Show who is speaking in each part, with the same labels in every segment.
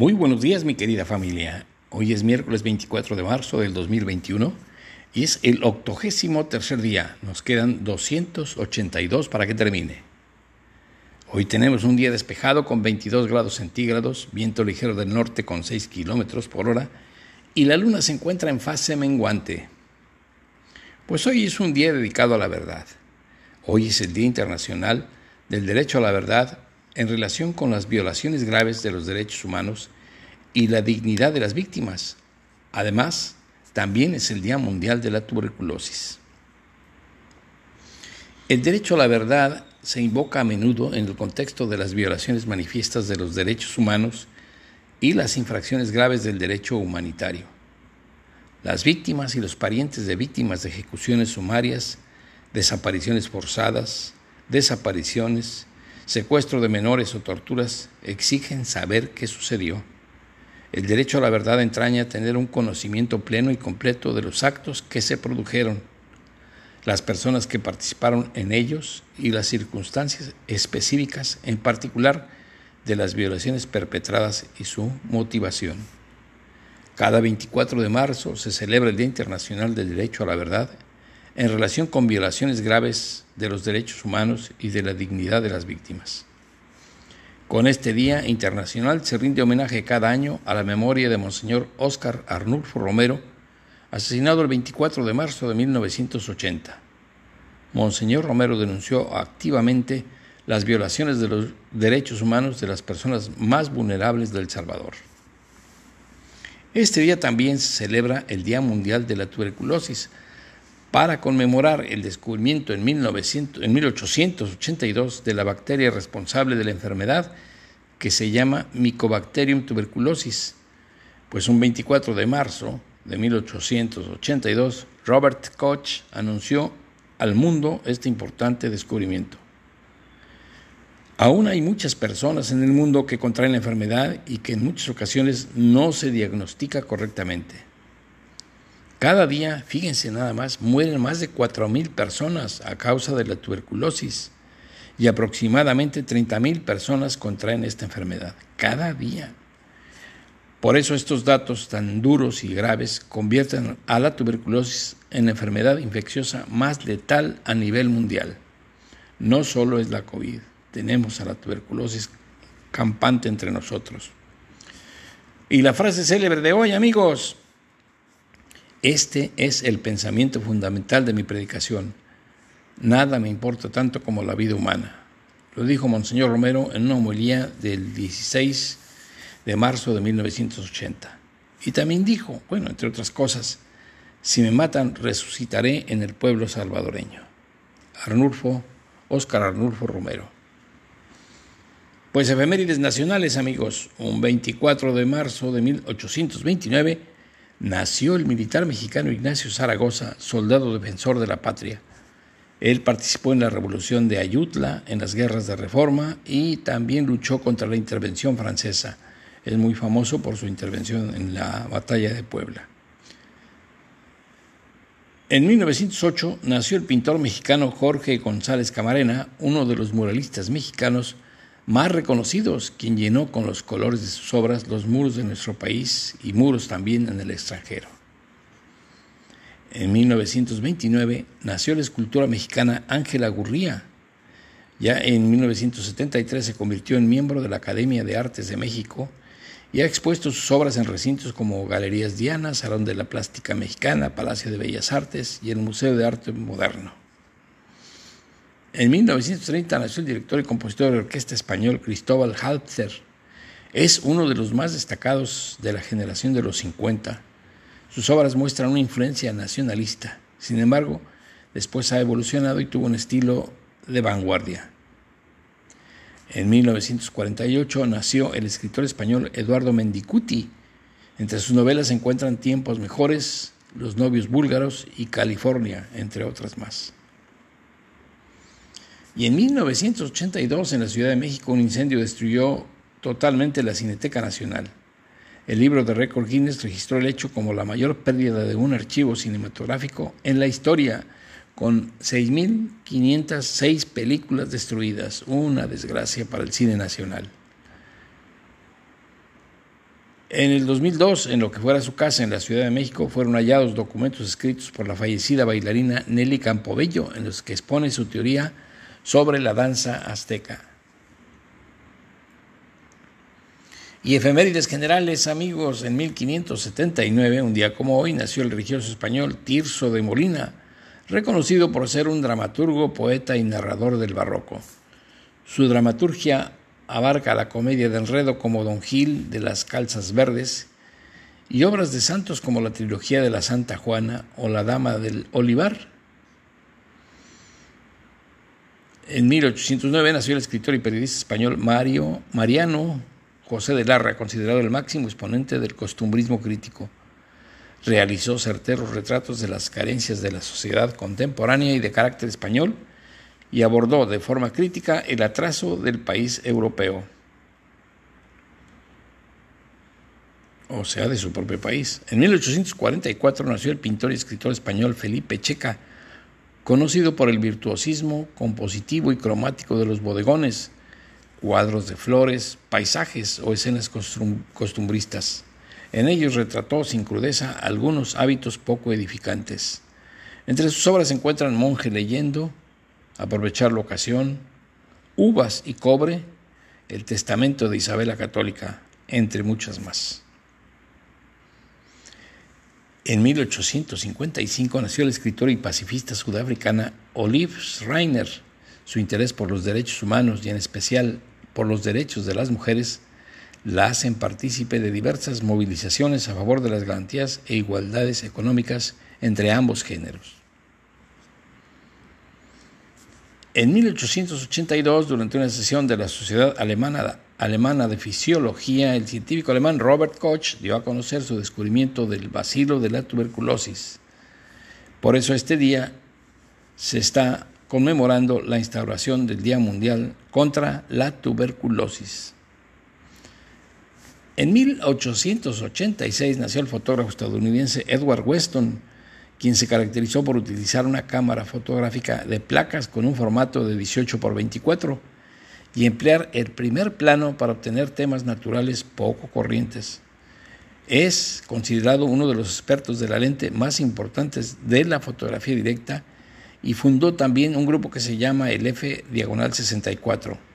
Speaker 1: Muy buenos días mi querida familia. Hoy es miércoles 24 de marzo del 2021 y es el octogésimo tercer día. Nos quedan 282 para que termine. Hoy tenemos un día despejado con 22 grados centígrados, viento ligero del norte con 6 kilómetros por hora y la luna se encuentra en fase menguante. Pues hoy es un día dedicado a la verdad. Hoy es el Día Internacional del Derecho a la Verdad en relación con las violaciones graves de los derechos humanos y la dignidad de las víctimas. Además, también es el Día Mundial de la Tuberculosis. El derecho a la verdad se invoca a menudo en el contexto de las violaciones manifiestas de los derechos humanos y las infracciones graves del derecho humanitario. Las víctimas y los parientes de víctimas de ejecuciones sumarias, desapariciones forzadas, desapariciones, secuestro de menores o torturas exigen saber qué sucedió. El derecho a la verdad entraña tener un conocimiento pleno y completo de los actos que se produjeron, las personas que participaron en ellos y las circunstancias específicas, en particular de las violaciones perpetradas y su motivación. Cada 24 de marzo se celebra el Día Internacional del Derecho a la Verdad en relación con violaciones graves de los derechos humanos y de la dignidad de las víctimas. Con este Día Internacional se rinde homenaje cada año a la memoria de Monseñor Óscar Arnulfo Romero, asesinado el 24 de marzo de 1980. Monseñor Romero denunció activamente las violaciones de los derechos humanos de las personas más vulnerables del Salvador. Este día también se celebra el Día Mundial de la Tuberculosis, para conmemorar el descubrimiento en, 1900, en 1882 de la bacteria responsable de la enfermedad que se llama Mycobacterium tuberculosis, pues un 24 de marzo de 1882 Robert Koch anunció al mundo este importante descubrimiento. Aún hay muchas personas en el mundo que contraen la enfermedad y que en muchas ocasiones no se diagnostica correctamente. Cada día, fíjense nada más, mueren más de 4.000 personas a causa de la tuberculosis y aproximadamente 30.000 personas contraen esta enfermedad. Cada día. Por eso estos datos tan duros y graves convierten a la tuberculosis en la enfermedad infecciosa más letal a nivel mundial. No solo es la COVID, tenemos a la tuberculosis campante entre nosotros. Y la frase célebre de hoy, amigos, este es el pensamiento fundamental de mi predicación. Nada me importa tanto como la vida humana. Lo dijo Monseñor Romero en una homilía del 16 de marzo de 1980. Y también dijo, bueno, entre otras cosas, si me matan, resucitaré en el pueblo salvadoreño. Arnulfo, Óscar Arnulfo Romero. Pues efemérides nacionales, amigos. Un 24 de marzo de 1829 nació el militar mexicano Ignacio Zaragoza, soldado defensor de la patria. Él participó en la revolución de Ayutla, en las guerras de reforma y también luchó contra la intervención francesa. Es muy famoso por su intervención en la batalla de Puebla. En 1908 nació el pintor mexicano Jorge González Camarena, uno de los muralistas mexicanos más reconocidos, quien llenó con los colores de sus obras los muros de nuestro país y muros también en el extranjero. En 1929 nació la escultora mexicana Ángela Gurría. Ya en 1973 se convirtió en miembro de la Academia de Artes de México y ha expuesto sus obras en recintos como Galerías Diana, Salón de la Plástica Mexicana, Palacio de Bellas Artes y el Museo de Arte Moderno. En 1930 nació el director y compositor de orquesta español Cristóbal Halpzer. Es uno de los más destacados de la generación de los 50. Sus obras muestran una influencia nacionalista. Sin embargo, después ha evolucionado y tuvo un estilo de vanguardia. En 1948 nació el escritor español Eduardo Mendicuti. Entre sus novelas se encuentran Tiempos Mejores, Los novios búlgaros y California, entre otras más. Y en 1982 en la Ciudad de México un incendio destruyó totalmente la Cineteca Nacional. El libro de récord Guinness registró el hecho como la mayor pérdida de un archivo cinematográfico en la historia, con 6.506 películas destruidas, una desgracia para el cine nacional. En el 2002, en lo que fuera su casa en la Ciudad de México, fueron hallados documentos escritos por la fallecida bailarina Nelly Campobello, en los que expone su teoría sobre la danza azteca. Y efemérides generales, amigos, en 1579, un día como hoy, nació el religioso español Tirso de Molina, reconocido por ser un dramaturgo, poeta y narrador del barroco. Su dramaturgia abarca la comedia de enredo como Don Gil de las Calzas Verdes y obras de santos como la trilogía de la Santa Juana o la Dama del Olivar. En 1809 nació el escritor y periodista español Mario Mariano José de Larra, considerado el máximo exponente del costumbrismo crítico. Realizó certeros retratos de las carencias de la sociedad contemporánea y de carácter español y abordó de forma crítica el atraso del país europeo, o sea, de su propio país. En 1844 nació el pintor y escritor español Felipe Checa, conocido por el virtuosismo compositivo y cromático de los bodegones, cuadros de flores, paisajes o escenas costumbristas. En ellos retrató sin crudeza algunos hábitos poco edificantes. Entre sus obras se encuentran Monje leyendo, aprovechar la ocasión, uvas y cobre, el testamento de Isabel la Católica, entre muchas más. En 1855 nació la escritora y pacifista sudafricana Olive Schreiner. Su interés por los derechos humanos y en especial por los derechos de las mujeres la hacen partícipe de diversas movilizaciones a favor de las garantías e igualdades económicas entre ambos géneros. En 1882, durante una sesión de la Sociedad Alemana, de Fisiología, el científico alemán Robert Koch dio a conocer su descubrimiento del bacilo de la tuberculosis. Por eso este día se está conmemorando la instauración del Día Mundial contra la Tuberculosis. En 1886 nació el fotógrafo estadounidense Edward Weston, quien se caracterizó por utilizar una cámara fotográfica de placas con un formato de 18 x 24 y emplear el primer plano para obtener temas naturales poco corrientes. Es considerado uno de los expertos de la lente más importantes de la fotografía directa y fundó también un grupo que se llama el F Diagonal 64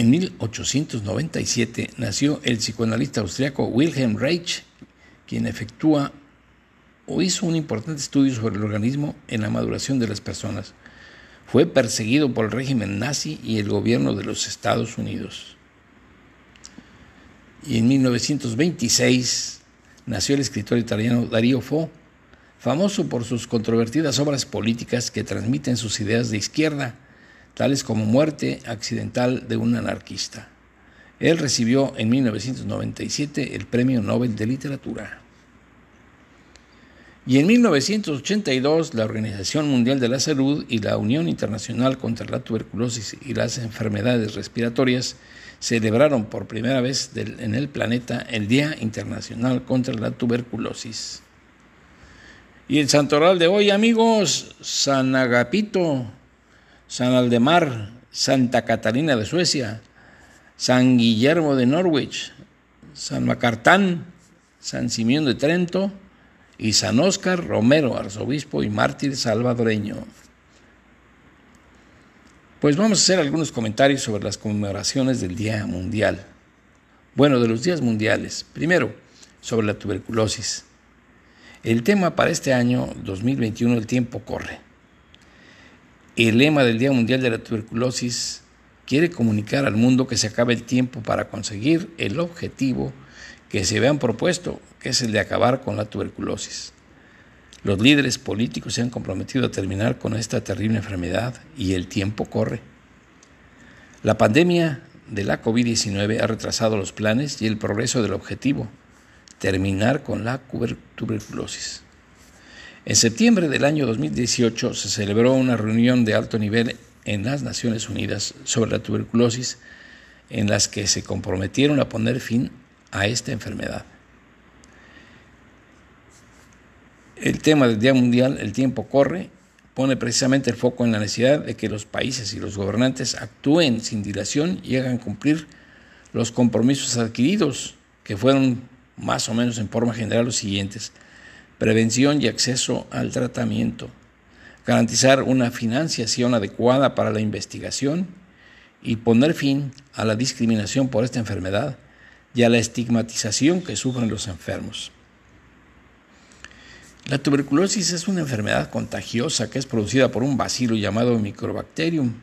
Speaker 1: En 1897 nació el psicoanalista austriaco Wilhelm Reich, quien efectúa o hizo un importante estudio sobre el organismo en la maduración de las personas. Fue perseguido por el régimen nazi y el gobierno de los Estados Unidos. Y en 1926 nació el escritor italiano Dario Fo, famoso por sus controvertidas obras políticas que transmiten sus ideas de izquierda tales como muerte accidental de un anarquista. Él recibió en 1997 el Premio Nobel de Literatura. Y en 1982 la Organización Mundial de la Salud y la Unión Internacional contra la Tuberculosis y las Enfermedades Respiratorias celebraron por primera vez en el planeta el Día Internacional contra la Tuberculosis. Y el santoral de hoy, amigos, San Agapito, San Aldemar, Santa Catalina de Suecia, San Guillermo de Norwich, San Macartán, San Simeón de Trento y San Óscar Romero, arzobispo y mártir salvadoreño. Pues vamos a hacer algunos comentarios sobre las conmemoraciones del Día Mundial. Bueno, de los días mundiales. Primero, sobre la tuberculosis. El tema para este año 2021, el tiempo corre. El lema del Día Mundial de la Tuberculosis quiere comunicar al mundo que se acabe el tiempo para conseguir el objetivo que se habían propuesto, que es el de acabar con la tuberculosis. Los líderes políticos se han comprometido a terminar con esta terrible enfermedad y el tiempo corre. La pandemia de la COVID-19 ha retrasado los planes y el progreso del objetivo, terminar con la tuberculosis. En septiembre del año 2018 se celebró una reunión de alto nivel en las Naciones Unidas sobre la tuberculosis en las que se comprometieron a poner fin a esta enfermedad. El tema del Día Mundial, el tiempo corre, pone precisamente el foco en la necesidad de que los países y los gobernantes actúen sin dilación y hagan cumplir los compromisos adquiridos, que fueron más o menos en forma general los siguientes. Prevención y acceso al tratamiento. Garantizar una financiación adecuada para la investigación y poner fin a la discriminación por esta enfermedad y a la estigmatización que sufren los enfermos. La tuberculosis es una enfermedad contagiosa que es producida por un bacilo llamado Microbacterium,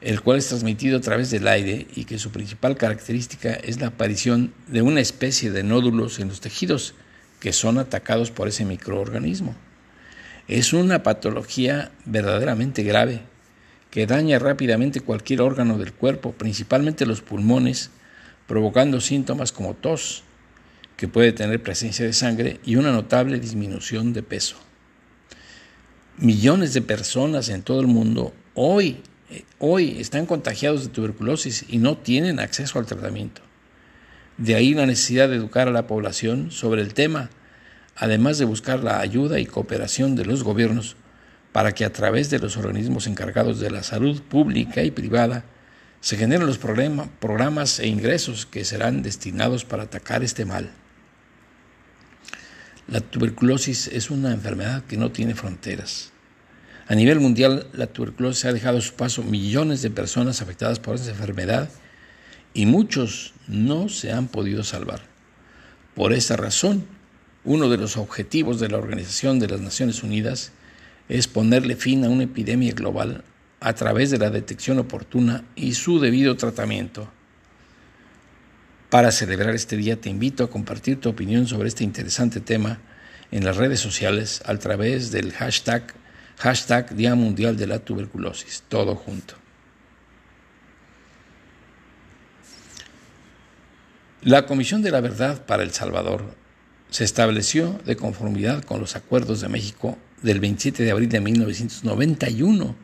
Speaker 1: el cual es transmitido a través del aire y que su principal característica es la aparición de una especie de nódulos en los tejidos que son atacados por ese microorganismo. Es una patología verdaderamente grave que daña rápidamente cualquier órgano del cuerpo, principalmente los pulmones, provocando síntomas como tos, que puede tener presencia de sangre y una notable disminución de peso. Millones de personas en todo el mundo hoy, eh, hoy están contagiados de tuberculosis y no tienen acceso al tratamiento. De ahí la necesidad de educar a la población sobre el tema, además de buscar la ayuda y cooperación de los gobiernos para que a través de los organismos encargados de la salud pública y privada se generen los programas e ingresos que serán destinados para atacar este mal. La tuberculosis es una enfermedad que no tiene fronteras. A nivel mundial, la tuberculosis ha dejado su paso millones de personas afectadas por esta enfermedad y muchos no se han podido salvar. Por esta razón, uno de los objetivos de la Organización de las Naciones Unidas es ponerle fin a una epidemia global a través de la detección oportuna y su debido tratamiento. Para celebrar este día te invito a compartir tu opinión sobre este interesante tema en las redes sociales a través del hashtag, hashtag Día Mundial de la Tuberculosis, todo junto. La Comisión de la Verdad para El Salvador se estableció de conformidad con los acuerdos de México del 27 de abril de 1991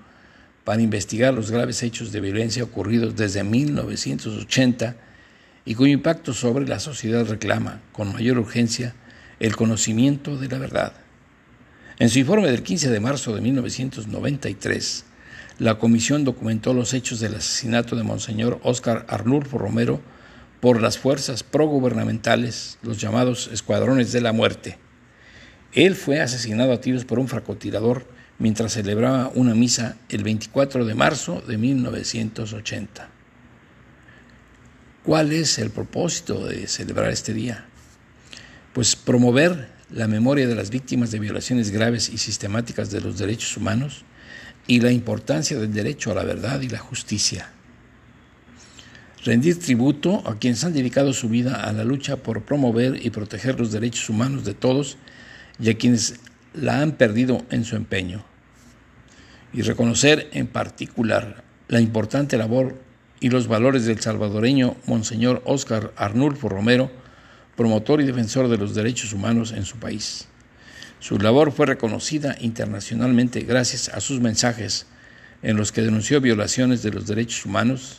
Speaker 1: para investigar los graves hechos de violencia ocurridos desde 1980 y cuyo impacto sobre la sociedad reclama con mayor urgencia el conocimiento de la verdad. En su informe del 15 de marzo de 1993, la comisión documentó los hechos del asesinato de Monseñor Óscar Arnulfo Romero por las fuerzas progubernamentales, los llamados escuadrones de la muerte. Él fue asesinado a tiros por un francotirador mientras celebraba una misa el 24 de marzo de 1980. ¿Cuál es el propósito de celebrar este día? Pues promover la memoria de las víctimas de violaciones graves y sistemáticas de los derechos humanos y la importancia del derecho a la verdad y la justicia. Rendir tributo a quienes han dedicado su vida a la lucha por promover y proteger los derechos humanos de todos y a quienes la han perdido en su empeño. Y reconocer en particular la importante labor y los valores del salvadoreño Monseñor Óscar Arnulfo Romero, promotor y defensor de los derechos humanos en su país. Su labor fue reconocida internacionalmente gracias a sus mensajes en los que denunció violaciones de los derechos humanos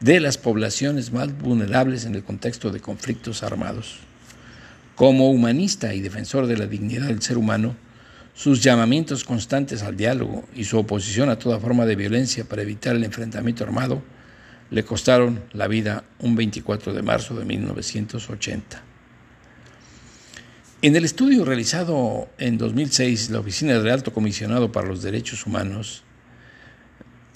Speaker 1: de las poblaciones más vulnerables en el contexto de conflictos armados. Como humanista y defensor de la dignidad del ser humano, sus llamamientos constantes al diálogo y su oposición a toda forma de violencia para evitar el enfrentamiento armado le costaron la vida un 24 de marzo de 1980. En el estudio realizado en 2006, la Oficina del Alto Comisionado para los Derechos Humanos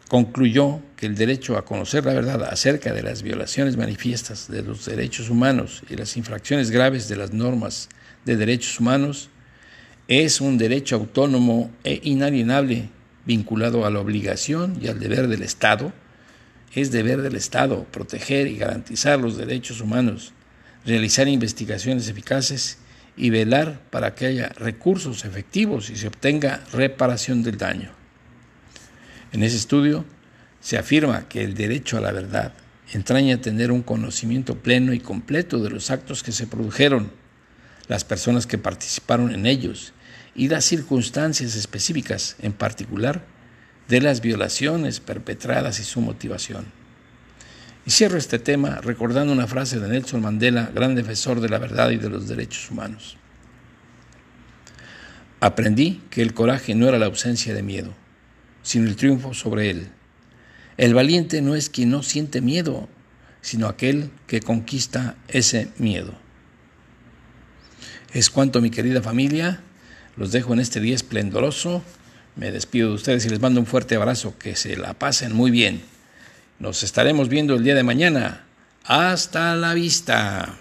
Speaker 1: concluyó que el derecho a conocer la verdad acerca de las violaciones manifiestas de los derechos humanos y las infracciones graves de las normas de derechos humanos es un derecho autónomo e inalienable vinculado a la obligación y al deber del Estado es deber del Estado proteger y garantizar los derechos humanos, realizar investigaciones eficaces y velar para que haya recursos efectivos y se obtenga reparación del daño. En ese estudio se afirma que el derecho a la verdad entraña tener un conocimiento pleno y completo de los actos que se produjeron, las personas que participaron en ellos y las circunstancias específicas, en particular, de las violaciones perpetradas y su motivación. Y cierro este tema recordando una frase de Nelson Mandela, gran defensor de la verdad y de los derechos humanos. Aprendí que el coraje no era la ausencia de miedo, sino el triunfo sobre él. El valiente no es quien no siente miedo, sino aquel que conquista ese miedo. Es cuanto, mi querida familia. Los dejo en este día esplendoroso. Me despido de ustedes y les mando un fuerte abrazo. Que se la pasen muy bien. Nos estaremos viendo el día de mañana. Hasta la vista.